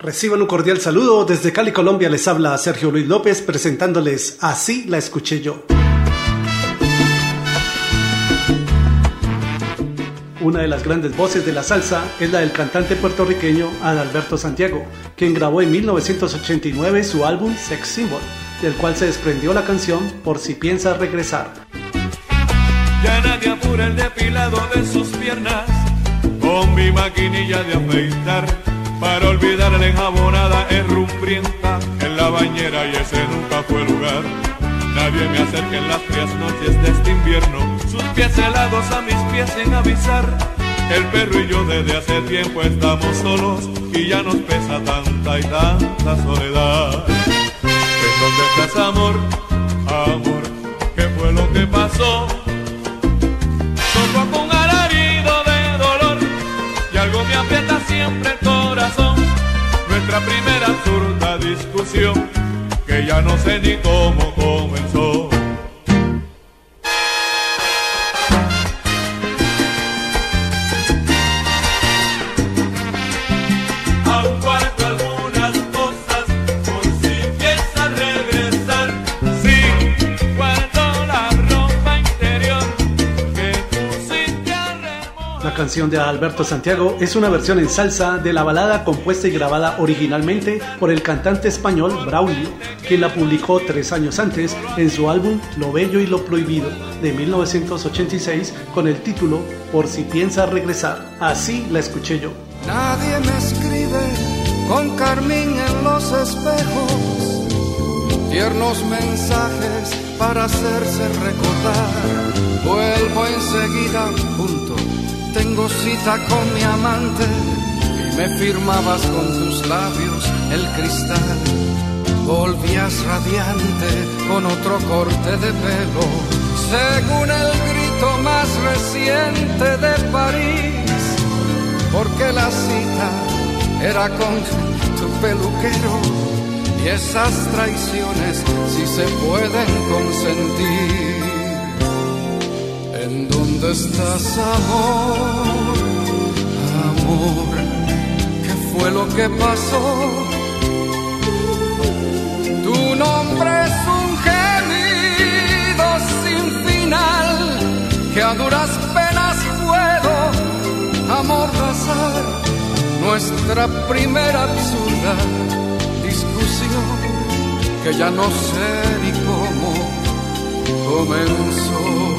Reciban un cordial saludo. Desde Cali, Colombia, les habla Sergio Luis López presentándoles Así la escuché yo. Una de las grandes voces de la salsa es la del cantante puertorriqueño Adalberto Santiago, quien grabó en 1989 su álbum Sex Symbol, del cual se desprendió la canción Por si piensa regresar. Ya nadie apura el depilado de sus piernas con mi maquinilla de afeitar para olvidar la enjabonada errumbrienta en la bañera y ese nunca fue lugar. Nadie me acerca en las frías noches de este invierno, sus pies helados a mis pies sin avisar. El perro y yo desde hace tiempo estamos solos y ya nos pesa tanta y tanta soledad. ¿En dónde estás, amor? Amor, ¿qué fue lo que pasó? Solo con alarido de dolor y algo me aprieta siempre. Nuestra primera absurda discusión que ya no sé ni cómo comenzó. La canción de Alberto Santiago es una versión en salsa de la balada compuesta y grabada originalmente por el cantante español Braulio, quien la publicó tres años antes en su álbum Lo Bello y lo Prohibido de 1986 con el título Por si piensa regresar. Así la escuché yo. Nadie me escribe con carmín en los espejos, tiernos mensajes para hacerse recordar. Vuelvo enseguida, punto. Tengo cita con mi amante y me firmabas con tus labios el cristal. Volvías radiante con otro corte de pelo, según el grito más reciente de París porque la cita era con tu peluquero y esas traiciones si se pueden consentir. ¿En dónde estás, amor? Amor, ¿qué fue lo que pasó? Tu nombre es un gemido sin final que a duras penas puedo amordazar nuestra primera absurda discusión que ya no sé ni cómo comenzó.